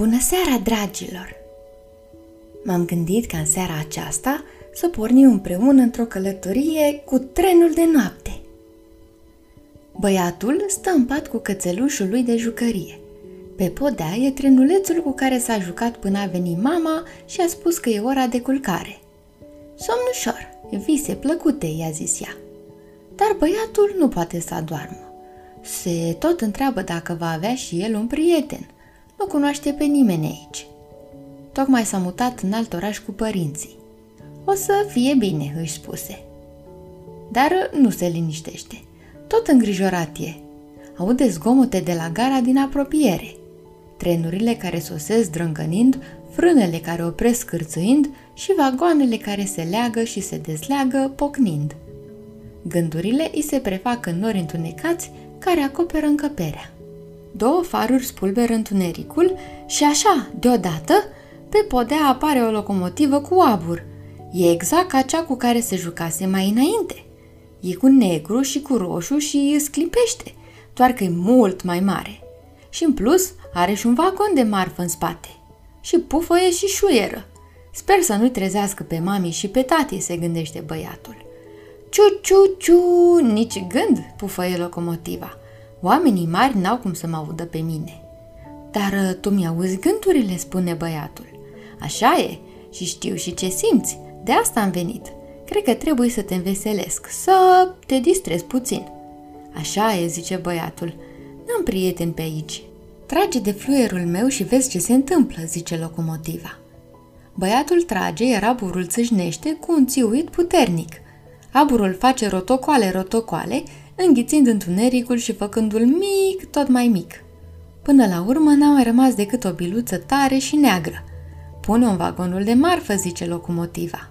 Bună seara, dragilor! M-am gândit ca în seara aceasta să pornim împreună într-o călătorie cu trenul de noapte. Băiatul stă în pat cu cățelușul lui de jucărie. Pe podea e trenulețul cu care s-a jucat până a venit mama și a spus că e ora de culcare. Somn ușor, vise plăcute, i-a zis ea. Dar băiatul nu poate să adormă. Se tot întreabă dacă va avea și el un prieten – nu cunoaște pe nimeni aici. Tocmai s-a mutat în alt oraș cu părinții. O să fie bine, își spuse. Dar nu se liniștește. Tot îngrijorat e. Aude zgomote de la gara din apropiere. Trenurile care sosesc drângănind, frânele care opresc cârțâind și vagoanele care se leagă și se dezleagă pocnind. Gândurile îi se prefac în nori întunecați care acoperă încăperea. Două faruri spulberă întunericul și așa, deodată, pe podea apare o locomotivă cu abur. E exact ca cea cu care se jucase mai înainte. E cu negru și cu roșu și îți sclipește, doar că e mult mai mare. Și în plus are și un vagon de marfă în spate. Și pufăie și șuieră. Sper să nu-i trezească pe mami și pe tati, se gândește băiatul. Ciu-ciu-ciu, nici gând, pufăie locomotiva. Oamenii mari n-au cum să mă audă pe mine. Dar uh, tu mi-auzi gândurile, spune băiatul. Așa e, și știu și ce simți, de asta am venit. Cred că trebuie să te înveselesc, să te distrezi puțin. Așa e, zice băiatul. N-am prieteni pe aici. Trage de fluierul meu și vezi ce se întâmplă, zice locomotiva. Băiatul trage, iar aburul țâșnește cu un țiuit puternic. Aburul face rotocoale, rotocoale înghițind întunericul și făcându-l mic, tot mai mic. Până la urmă n-a mai rămas decât o biluță tare și neagră. Pune un vagonul de marfă, zice locomotiva.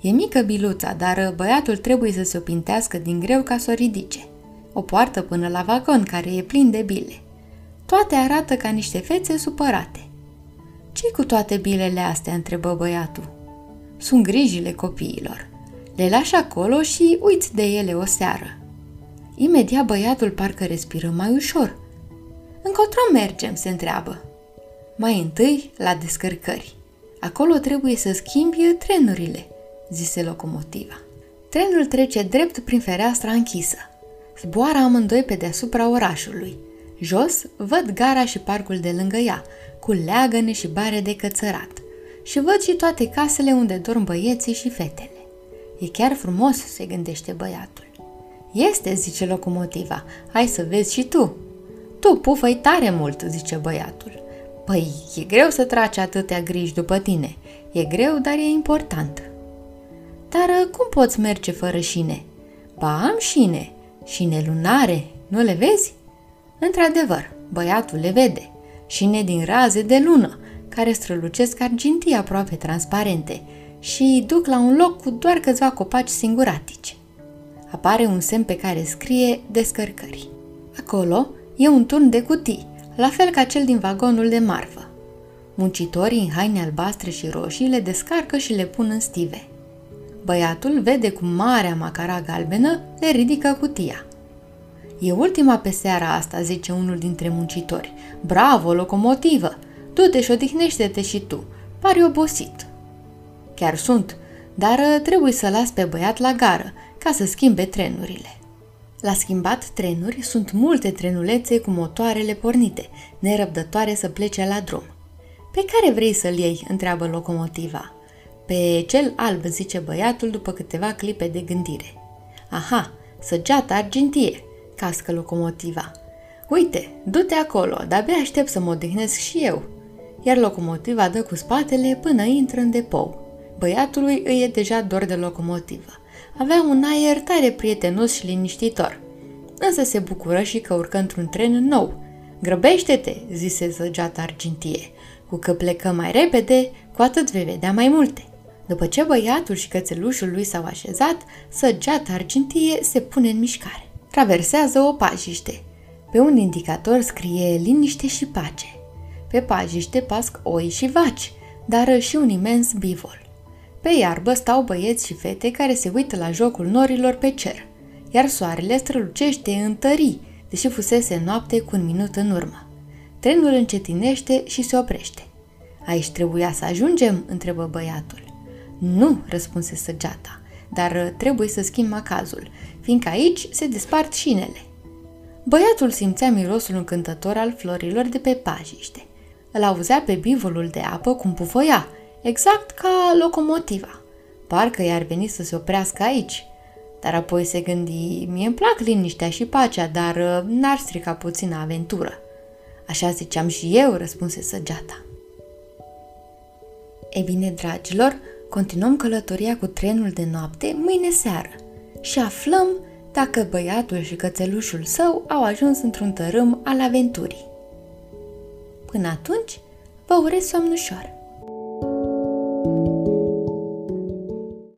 E mică biluța, dar băiatul trebuie să se o pintească din greu ca să o ridice. O poartă până la vagon, care e plin de bile. Toate arată ca niște fețe supărate. ce cu toate bilele astea?" întrebă băiatul. Sunt grijile copiilor. Le lași acolo și uiți de ele o seară. Imediat băiatul parcă respiră mai ușor. Încotro mergem, se întreabă. Mai întâi la descărcări. Acolo trebuie să schimbi trenurile, zise locomotiva. Trenul trece drept prin fereastra închisă. Zboară amândoi pe deasupra orașului. Jos văd gara și parcul de lângă ea, cu leagăne și bare de cățărat. Și văd și toate casele unde dorm băieții și fetele. E chiar frumos, se gândește băiatul. Este, zice locomotiva, hai să vezi și tu. Tu pufăi tare mult, zice băiatul. Păi, e greu să tragi atâtea griji după tine. E greu, dar e important. Dar uh, cum poți merge fără șine? Ba, am șine. Șine lunare, nu le vezi? Într-adevăr, băiatul le vede. Șine din raze de lună, care strălucesc argintii aproape transparente și duc la un loc cu doar câțiva copaci singuratici apare un semn pe care scrie descărcări. Acolo e un turn de cutii, la fel ca cel din vagonul de marfă. Muncitorii în haine albastre și roșii le descarcă și le pun în stive. Băiatul vede cum marea macara galbenă le ridică cutia. E ultima pe seara asta, zice unul dintre muncitori. Bravo, locomotivă! Du-te și odihnește-te și tu. Pare obosit. Chiar sunt, dar uh, trebuie să las pe băiat la gară, ca să schimbe trenurile. La schimbat trenuri sunt multe trenulețe cu motoarele pornite, nerăbdătoare să plece la drum. Pe care vrei să-l iei? întreabă locomotiva. Pe cel alb, zice băiatul după câteva clipe de gândire. Aha, săgeata argintie, cască locomotiva. Uite, du-te acolo, de-abia aștept să mă odihnesc și eu. Iar locomotiva dă cu spatele până intră în depou. Băiatului îi e deja dor de locomotivă avea un aer tare prietenos și liniștitor. Însă se bucură și că urcă într-un tren nou. Grăbește-te, zise zăgeata argintie. Cu că plecăm mai repede, cu atât vei vedea mai multe. După ce băiatul și cățelușul lui s-au așezat, săgeata argintie se pune în mișcare. Traversează o pajiște. Pe un indicator scrie liniște și pace. Pe pajiște pasc oi și vaci, dar și un imens bivol. Pe iarbă stau băieți și fete care se uită la jocul norilor pe cer, iar soarele strălucește în tării, deși fusese noapte cu un minut în urmă. Trenul încetinește și se oprește. Aici trebuia să ajungem?" întrebă băiatul. Nu, răspunse săgeata, dar trebuie să schimb macazul, fiindcă aici se despart șinele. Băiatul simțea mirosul încântător al florilor de pe pajiște. Îl auzea pe bivolul de apă cum pufoia, exact ca locomotiva. Parcă i-ar veni să se oprească aici. Dar apoi se gândi, mie îmi plac liniștea și pacea, dar uh, n-ar strica puțină aventură. Așa ziceam și eu, răspunse săgeata. E bine, dragilor, continuăm călătoria cu trenul de noapte mâine seară și aflăm dacă băiatul și cățelușul său au ajuns într-un tărâm al aventurii. Până atunci, vă urez somn ușor!